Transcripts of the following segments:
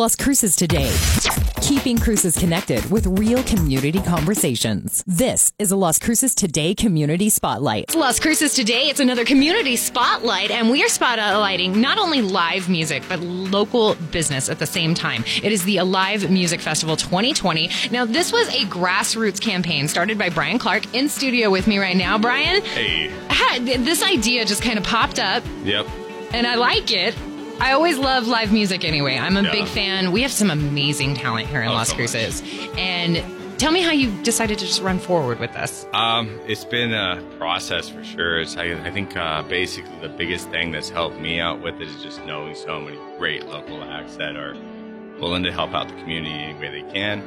Las Cruces Today. Keeping Cruces connected with real community conversations. This is a Las Cruces Today Community Spotlight. Las Cruces Today, it's another community spotlight, and we are spotlighting not only live music, but local business at the same time. It is the Alive Music Festival 2020. Now, this was a grassroots campaign started by Brian Clark in studio with me right now. Brian, Hey. had- this idea just kind of popped up, Yep. and I like it. I always love live music anyway. I'm a Yeah. big fan. We have some amazing talent here in Oh, Las so much. Cruces. And tell me how you decided to just run forward with this. Um, it's been a process for sure. It's, I, I think uh, basically the biggest thing that's helped me out with it is just knowing so many great local acts that are willing to help out the community any way they can,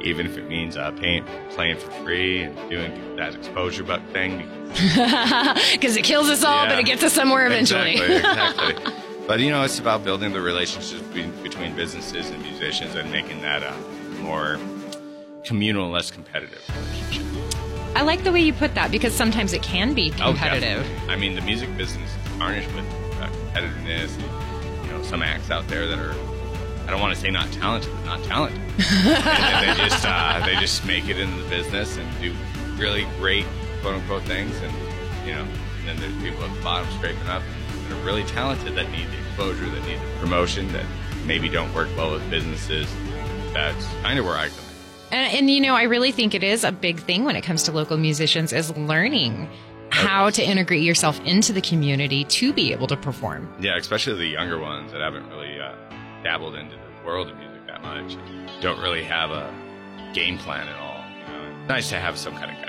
even if it means uh, paying, playing for free and doing that exposure buck thing. Because it kills us all, Yeah. but it gets us somewhere eventually. Exactly, exactly. but you know, it's about building the relationships between, between businesses and musicians and making that a more communal, less competitive relationship. I like the way you put that because sometimes it can be Oh, competitive. definitely. I mean, the music business is tarnished with uh, competitiveness. And, you know, some acts out there that are, I don't want to say not talented, but not talented. and they just, uh, they just make it into the business and do really great quote unquote things. And, you know, and then there's people at the bottom scraping up that are really talented that need the exposure, that need the promotion, that maybe don't work well with businesses. That's kind of where I come in. And, and you know, I really think it is a big thing when it comes to local musicians is learning how to integrate yourself into the community to be able to perform. Yeah, especially the younger ones that haven't really uh, dabbled into the world of music that much, don't really have a game plan at all. You know, it's nice to have some kind of guidance. I think.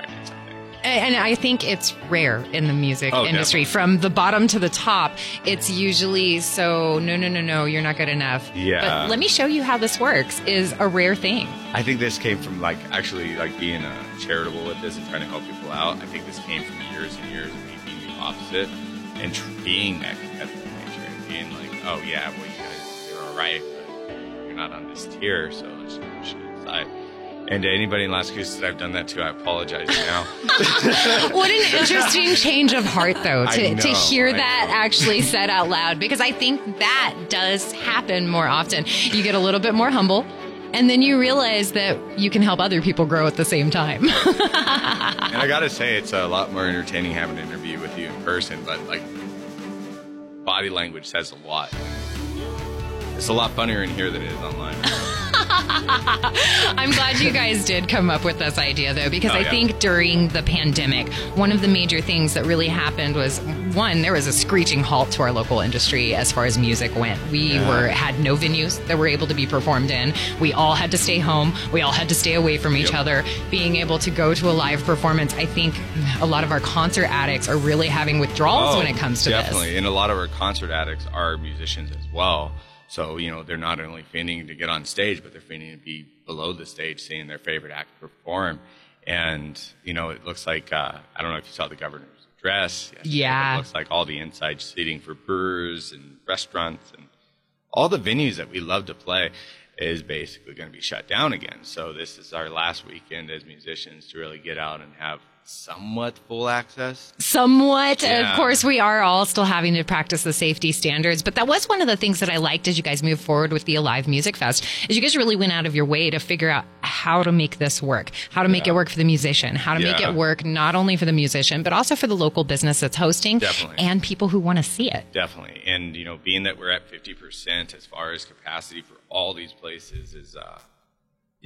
And I think it's rare in the music Oh, industry. definitely. From the bottom to the top, it's usually so no, no, no, no, you're not good enough. Yeah. But let me show you how this works is a rare thing. I think this came from like actually like being uh, charitable with this and trying to help people out. I think this came from years and years of me being the opposite and tr- being that competitive nature and being like, oh yeah, well you guys you're all right, but you're not on this tier, so let's push it aside. And to anybody in Las Cruces that I've done that to, I apologize now. What an interesting change of heart, though, to, to hear I that know. actually said out loud, because I think that does happen more often. You get a little bit more humble, and then you realize that you can help other people grow at the same time. And I gotta say, it's a lot more entertaining having an interview with you in person, but like, body language says a lot. It's a lot funnier in here than it is online. I'm glad you guys did come up with this idea, though, because Oh, I yeah. think during the pandemic, one of the major things that really happened was one, there was a screeching halt to our local industry as far as music went. We Yeah. were had no venues that were able to be performed in. We all had to stay home. We all had to stay away from each Yep. other. Being able to go to a live performance, I think a lot of our concert addicts are really having withdrawals oh, when it comes to Oh, definitely. this. And a lot of our concert addicts are musicians as well. So, you know, they're not only fiending to get on stage, but they're fiending to be below the stage seeing their favorite act perform. And, you know, it looks like, uh, I don't know if you saw the governor's address. Yeah. It looks like all the inside seating for brewers and restaurants and all the venues that we love to play is basically going to be shut down again. So this is our last weekend as musicians to really get out and have somewhat full access. Somewhat. Yeah. Of course, we are all still having to practice the safety standards, but that was one of the things that I liked as you guys move forward with the Alive Music Fest. Is you guys really went out of your way to figure out how to make this work, how to make it work for the musician, how to make it work not only for the musician but also for the local business that's hosting Definitely. and people who want to see it. Definitely. And, you know, being that we're at 50% as far as capacity for all these places is, uh,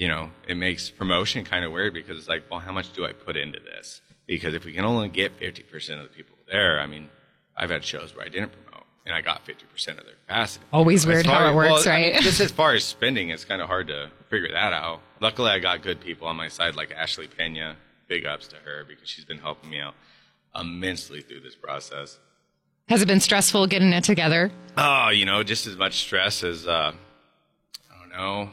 you know, it makes promotion kind of weird because it's like, well, how much do I put into this? Because if we can only get 50% of the people there, I mean, I've had shows where I didn't promote and I got 50% of their capacity. Always As weird how it works, well, I mean, right? just as far as spending, it's kind of hard to figure that out. Luckily, I got good people on my side like Ashley Pena. Big ups to her because she's been helping me out immensely through this process. Has it been stressful getting it together? Oh, you know, just as much stress as uh, I don't know.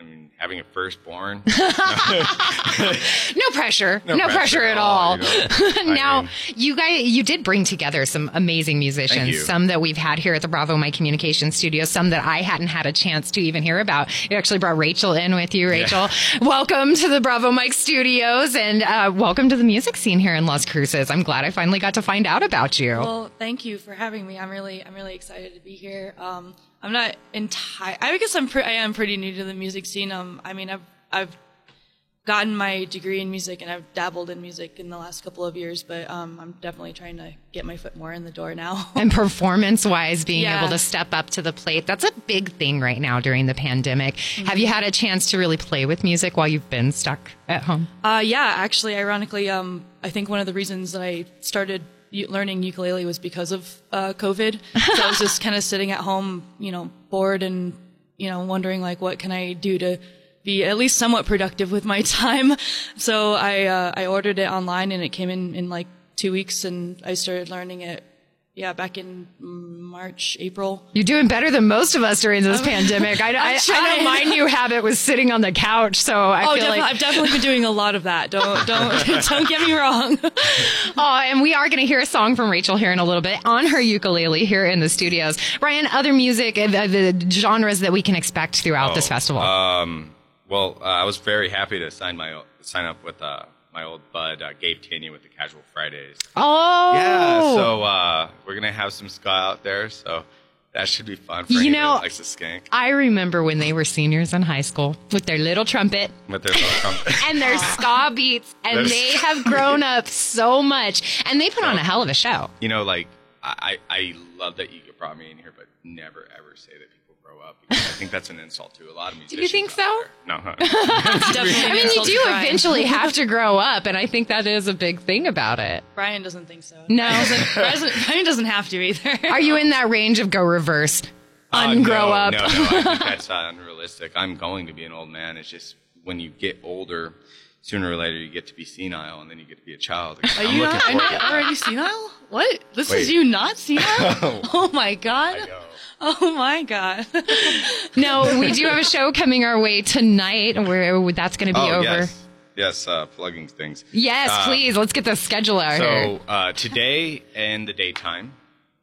I mean, having a firstborn. No pressure. No, No pressure, pressure at at all. all, you know? Now, mean- you guys, you did bring together some amazing musicians. you. Some that we've had here at the Bravo Mic Communication Studio. Some that I hadn't had a chance to even hear about. You actually brought Rachel in with you. Rachel, welcome to the Bravo Mic Studios and uh, welcome to the music scene here in Las Cruces. I'm glad I finally got to find out about you. Well, thank you for having me. I'm really, I'm really excited to be here. Um, I'm not entire. I guess I'm pre- I am pretty new to the music scene. Um, I mean, I've I've gotten my degree in music and I've dabbled in music in the last couple of years, but um, I'm definitely trying to get my foot more in the door now. and performance wise, being Yeah. able to step up to the plate, that's a big thing right now during the pandemic. Have you had a chance to really play with music while you've been stuck at home? Uh, yeah, actually, ironically, um, I think one of the reasons that I started learning ukulele was because of uh, COVID. so I was just kind of sitting at home, you know, bored and you know wondering like, what can I do to be at least somewhat productive with my time. So I uh, I ordered it online and it came in in like two weeks, and I started learning it. Yeah, back in March, April. You're doing better than most of us during this pandemic. I, I, I know my new habit was sitting on the couch, so I Oh, feel definitely, like I've definitely been doing a lot of that. Don't don't don't get me wrong. Oh, and we are going to hear a song from Rachel here in a little bit on her ukulele here in the studios. Ryan, other music, uh, the, the genres that we can expect throughout this Oh, festival. Um, well, uh, I was very happy to sign my sign up with uh, my old bud uh, Gabe Tanya with the Casual Fridays. oh, Yeah, so uh, we're gonna have some ska out there, so that should be fun for You know- likes to skank I remember when they were seniors in high school with their little trumpet with their little trumpet. and their ska beats, and There's- they have grown up so much, and they put on a hell of a show. you know, like I, I I love that you brought me in here, but never ever say that people grow up I think that's an insult to a lot of musicians. Do you think so? there. No. Definitely I mean, you do to Brian. eventually have to grow up, and I think that is a big thing about it. Brian doesn't think so. No. Brian doesn't, Brian doesn't, have to either. Are you in that range of go reverse? Uh, Ungrow no, up. No, no, I think that's uh, unrealistic. I'm going to be an old man. It's just when you get older, sooner or later you get to be senile, and then you get to be a child. Are I'm you looking not, are you already senile? What? This Wait. is you not senile? oh my god. I know. Oh my god. No, we do have a show coming our way tonight where that's going to be Oh over. yes, yes, uh, plugging things. Yes, Uh, please. Let's get the schedule out here. So uh, today in the daytime,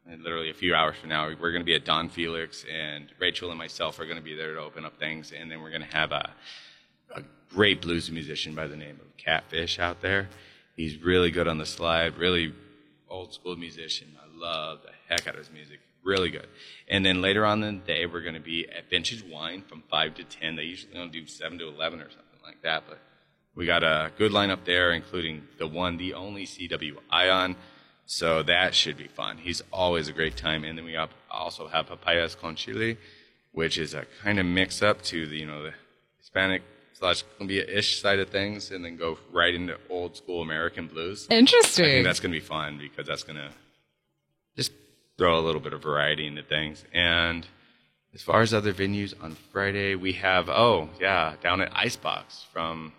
and literally a few hours from now, we're going to be at Don Felix, and Rachel and myself are going to be there to open up things, and then we're going to have a, a great blues musician by the name of Catfish out there. He's really good on the slide, really old school musician. I love the heck out of his music. Really good. And then later on in the day, we're going to be at Vintage Wine from 5 to 10. They usually don't do 7 to 11 or something like that, but we got a good lineup there, including the one, the only CW Ion. So that should be fun. He's always a great time. And then we also have Papayas con Chile, which is a kind of mix up to the, you know, the Hispanic slash Cumbia-ish side of things and then go right into old school American blues. Interesting. I think that's going to be fun because that's going to just throw a little bit of variety into things. And as far as other venues on Friday, we have, oh, yeah, down at Icebox from,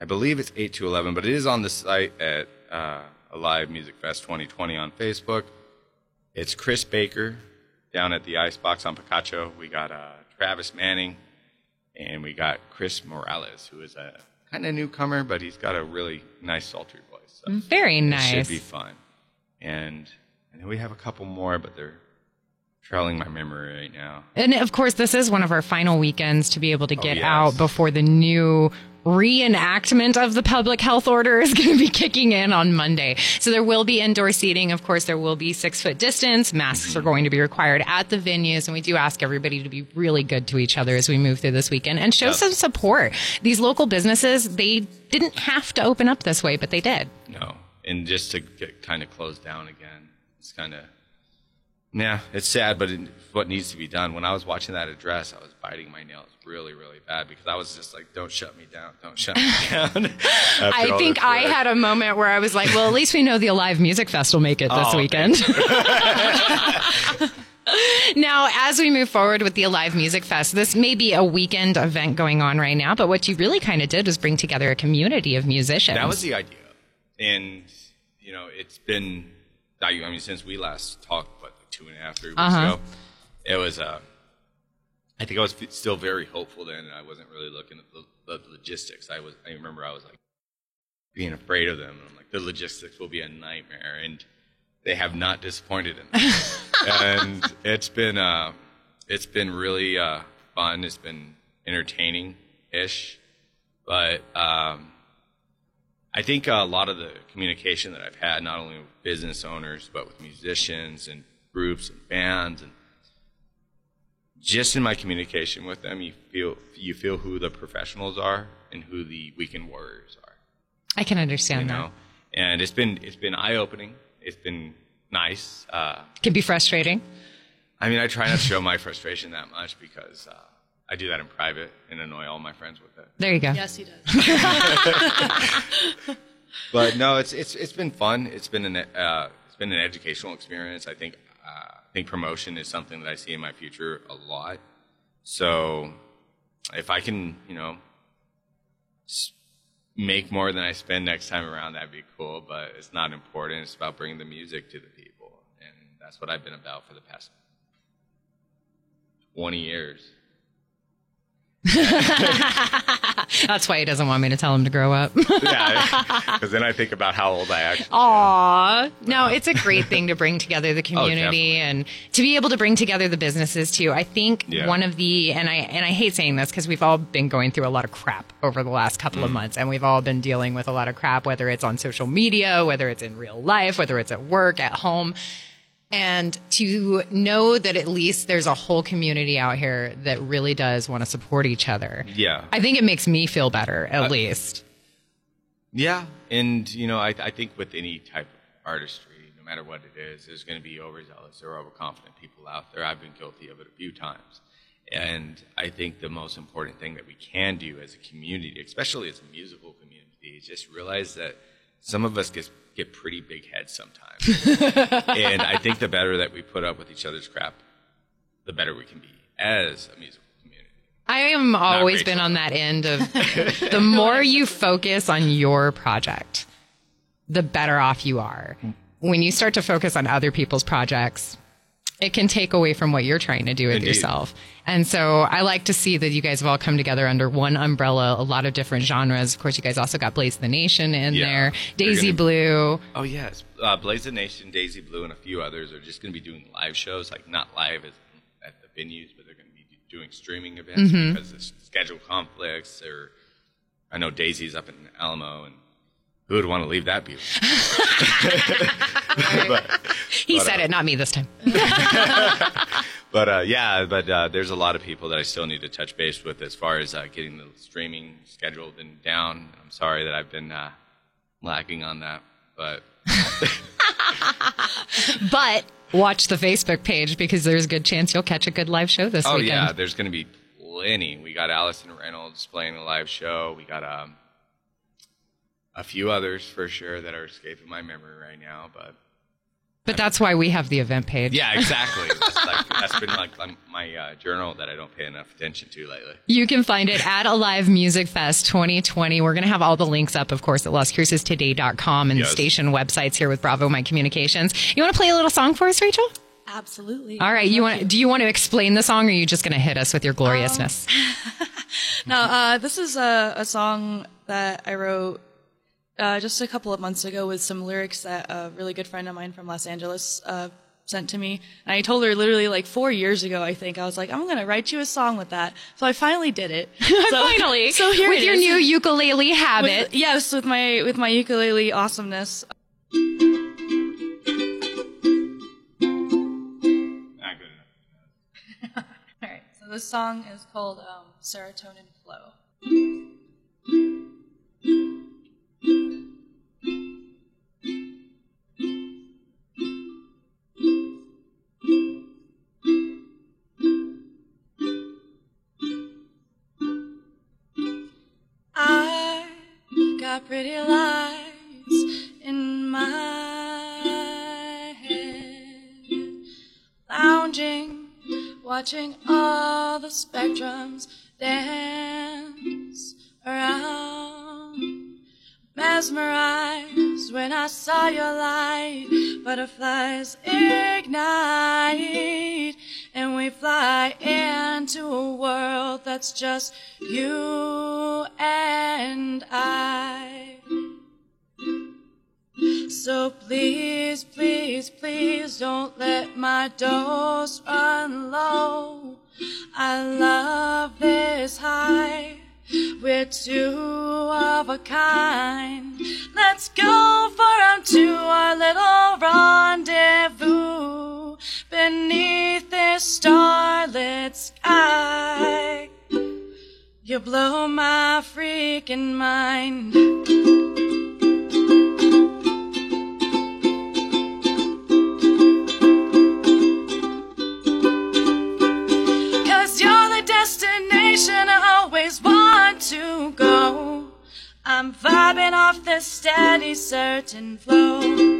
I believe it's 8 to 11, but it is on the site at uh, Alive Music Fest 2020 on Facebook. It's Chris Baker down at the Icebox on Picacho. We got uh, Travis Manning and we got Chris Morales, who is a kind of newcomer, but he's got a really nice sultry voice. So Very it nice. should be fun. And I know we have a couple more, but they're trailing my memory right now. And of course, this is one of our final weekends to be able to oh, get yes. out before the new reenactment of the public health order is going to be kicking in on Monday. So there will be indoor seating. Of course, there will be six foot distance. Masks are mm-hmm. going to be required at the venues. And we do ask everybody to be really good to each other as we move through this weekend and show some support. These local businesses, they didn't have to open up this way, but they did. No. And just to get kind of closed down again, it's kind of, yeah, it's sad, but it's what needs to be done. When I was watching that address, I was biting my nails really, really bad because I was just like, don't shut me down. Don't shut me down. I think I work. had a moment where I was like, well, at least we know the Alive Music Fest will make it this Oh, weekend. now, as we move forward with the Alive Music Fest, this may be a weekend event going on right now, but what you really kind of did was bring together a community of musicians. That was the idea. And, you know, it's been, I mean, since we last talked, what, like two and a half, three weeks Uh-huh. ago, it was, uh, I think I was f- still very hopeful then, and I wasn't really looking at the, the logistics. I was, I remember I was like being afraid of them. And I'm like, the logistics will be a nightmare. And they have not disappointed in me. and it's been, uh, it's been really, uh, fun. It's been entertaining-ish. But, um, I think a lot of the communication that I've had, not only with business owners, but with musicians and groups and bands, and just in my communication with them, you feel you feel who the professionals are and who the weekend warriors are. I can understand You that. and it's been it's been eye opening. It's been nice. Uh, Can be frustrating. I mean, I try not to show my frustration that much because uh, I do that in private and annoy all my friends with it. There you go. Yes, he does. But no, it's it's it's been fun. It's been an uh, it's been an educational experience. I think uh, I think promotion is something that I see in my future a lot. So if I can, you know, make more than I spend next time around, that'd be cool. But it's not important. It's about bringing the music to the people, and that's what I've been about for the past twenty years. That's why he doesn't want me to tell him to grow up. yeah, because then I think about how old I actually. Aw. No, it's a great thing to bring together the oh, community definitely. and to be able to bring together the businesses too. I think Yeah. one of the and I and I hate saying this because we've all been going through a lot of crap over the last couple of mm. months and we've all been dealing with a lot of crap whether it's on social media, whether it's in real life, whether it's at work, at home. And to know that at least there's a whole community out here that really does want to support each other. Yeah. I think it makes me feel better, at uh, least. Yeah, and you know, I, I think with any type of artistry, no matter what it is, there's going to be overzealous or overconfident people out there. I've been guilty of it a few times, and I think the most important thing that we can do as a community, especially as a musical community, is just realize that some of us get get pretty big heads sometimes, and I think the better that we put up with each other's crap, the better we can be as a musical community. I am always been on that end of the more you focus on your project, the better off you are. Hmm. When you start to focus on other people's projects, it can take away from what you're trying to do with Indeed. yourself. And so I like to see that you guys have all come together under one umbrella, a lot of different genres. Of course, you guys also got Blaze the Nation in Yeah. there, Daisy gonna- Blue. Oh yes, uh, Blaze the Nation, Daisy Blue, and a few others are just going to be doing live shows, like not live as, at the venues, but they're going to be doing streaming events because of schedule conflicts. Or I know Daisy's up in Alamo, and who would want to leave that beautiful? He said it, not me this time. But uh, yeah, but uh, there's a lot of people that I still need to touch base with as far as uh, getting the streaming scheduled and down. I'm sorry that I've been uh, lacking on that, but But watch the Facebook page because there's a good chance you'll catch a good live show this Oh weekend. yeah, there's going to be plenty. We got Allison Reynolds playing a live show. We got um, a few others for sure that are escaping my memory right now. But But that's why we have the event page. yeah, exactly. that's, like, that's been like um, my uh, journal that I don't pay enough attention to lately. You can find it at Alive Music Fest 2020. We're going to have all the links up, of course, at lascrucestoday.com and Yes. the station websites here with Bravo Mic Communications. You want to play a little song for us, Rachel? Absolutely. All right. You want? Do you want to explain the song, or are you just going to hit us with your gloriousness? No, uh, this is a, a song that I wrote uh, just a couple of months ago with some lyrics that a really good friend of mine from Los Angeles uh, sent to me. And I told her literally like four years ago, I think, I was like, I'm going to write you a song with that. So I finally did it. So, Finally, So here with it your is. new ukulele habit. With- yes, with my with my ukulele awesomeness. Not good enough. All right. So this song is called um, Serotonin Flow. I got pretty lights in my head, lounging, watching all the spectrums dance Mesmerized when I saw your light, butterflies ignite, and we fly into a world that's just you and I. So please, please, please don't let my dose run low. I love this high. We're two of a kind. Let's go for on to our little rendezvous beneath this starlit sky. You blow my freaking mind. Steady, certain flow.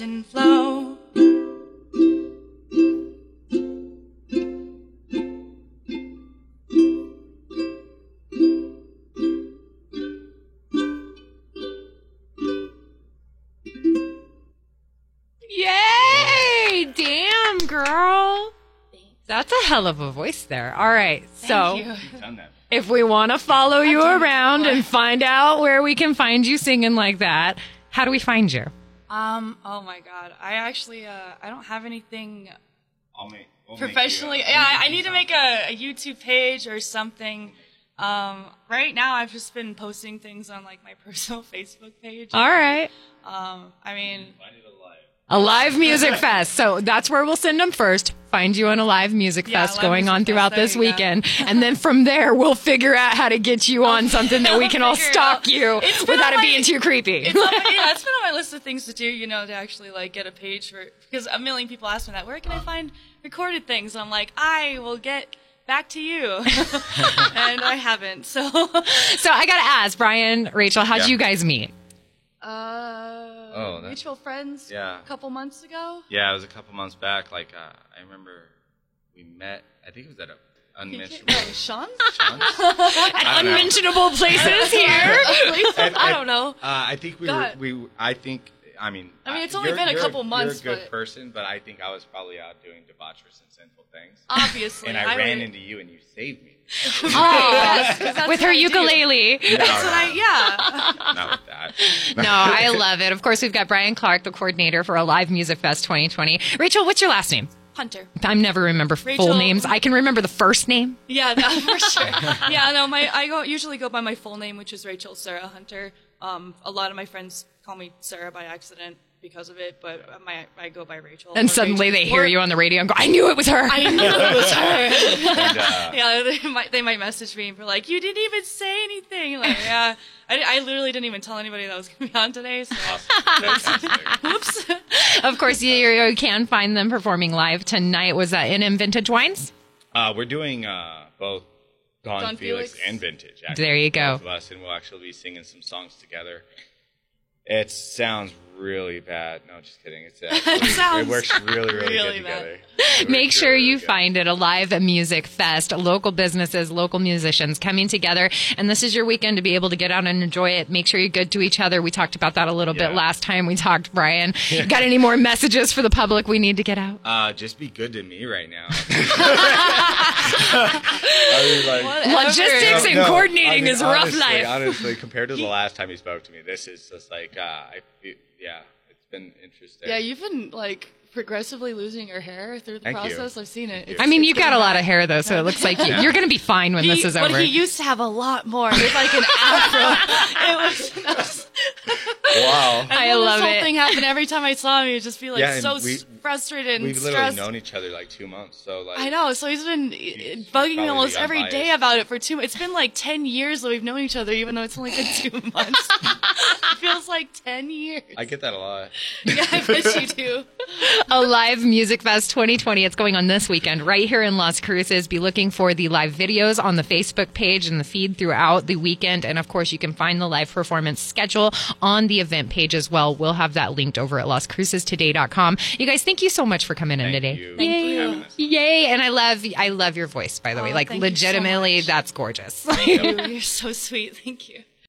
Certain flow. Yay! Damn, girl. That's a hell of a voice there. All right. So, You've done that. if we want to follow you around and find out where we can find you singing like that, how do we find you? Um, oh my god. I actually, uh, I don't have anything I'll make, we'll make you a- professionally. I'll Yeah, make I need to make a, a YouTube page or something. Um, right now I've just been posting things on like my personal Facebook page. All right. Um, I mean, Find it alive. A live music fest. So that's where we'll send them first. Find you on a live music Yeah, fest live going music on throughout There this weekend. and then from there, we'll figure out how to get you on something that we can all stalk you It's without on it my- being too creepy. it's on my, yeah, it's been on my list of things to do, you know, to actually like get a page for because a million people ask me that. Where can I find recorded things? And I'm like, I will get back to you, and I haven't. So, so I got to ask, Brian, Rachel, how'd Yeah. you guys meet? Uh, Oh, that- mutual friends. Yeah. a couple months ago. Yeah, it was a couple months back. Like, uh, I remember we met, I think it was at a unmentionable. Sean? Sean's? I don't know. Places here. And- I don't know. Uh, I think we God. were, we, I think, I mean, I mean, it's only been a you're couple months, You're a good but- person, but I think I was probably out doing debaucherous and sinful things. Obviously, and I, ran would- into you and you saved me. Aw, that's with her what I do. ukulele. That's what I yeah. Not with that. No, I love it. Of course, we've got Brian Clark, the coordinator for Alive Music Fest 2020. Rachel, what's your last name? Hunter. I never remember full names. I can remember the first name. Yeah, that, for sure. yeah, no, my I go usually go by my full name, which is Rachel Sarah Hunter. Um, a lot of my friends call me Sarah by accident because of it, but my I go by Rachel. And suddenly Rachel. they hear Or- you on the radio and go, I knew it was her. I knew it was her. And, uh, yeah, they might they might message me and be like, "You didn't even say anything." Like, yeah, I, I literally didn't even tell anybody that I was going to be on today. So, fantastic. oops. of course, you, you can find them performing live tonight. Was that in Vintage Wines? Uh, we're doing uh, both Don, Don Felix, Felix. and Vintage. Actually, There you go. Both of us, and we'll actually be singing some songs together. It sounds really bad. No, just kidding. It's actually, sounds it works really, really, really good bad. together. Make sure really, you really find it a live music fest, local businesses, local musicians coming together. And this is your weekend to be able to get out and enjoy it. Make sure you're good to each other. We talked about that a little bit last time we talked, Brian. Got any more messages for the public we need to get out? Uh, just be good to me right now. I mean, like, Logistics and No, no, coordinating I mean, is rough honestly, life. Honestly, compared to the last time he spoke to me, this is just like, uh, I, yeah, it's been interesting. Yeah, you've been like progressively losing your hair through the Thank you. process. I've seen it. It's- I mean, it's you've got a lot of hair though, so it looks like you, you're going to be fine when this He- is but over. he used to have a lot more. He had like an afro. it was. That was wow. I and love this whole it. thing happened every time I saw him. He'd just be like Yeah, and so we- s- frustrated and We've literally stressed. known each other like two months, so like. I know. So he's been He's bugging probably me almost the every day unbiased. about it for two. It's been like ten years that we've known each other, even though it's only been two months. it feels like ten years. I get that a lot. yeah, I bet you do. a live music fest 2020 it's going on this weekend right here in las cruces be looking for the live videos on the facebook page and the feed throughout the weekend and of course you can find the live performance schedule on the the event page as well. We'll have that linked over at lascrucestoday.com. You guys, thank you so much for coming in Thank today. you Thank you. having us. Yay! And I love, I love your voice, by the oh, way. Oh, Like, thank you so legitimately, much. that's gorgeous. You're so sweet. Thank you.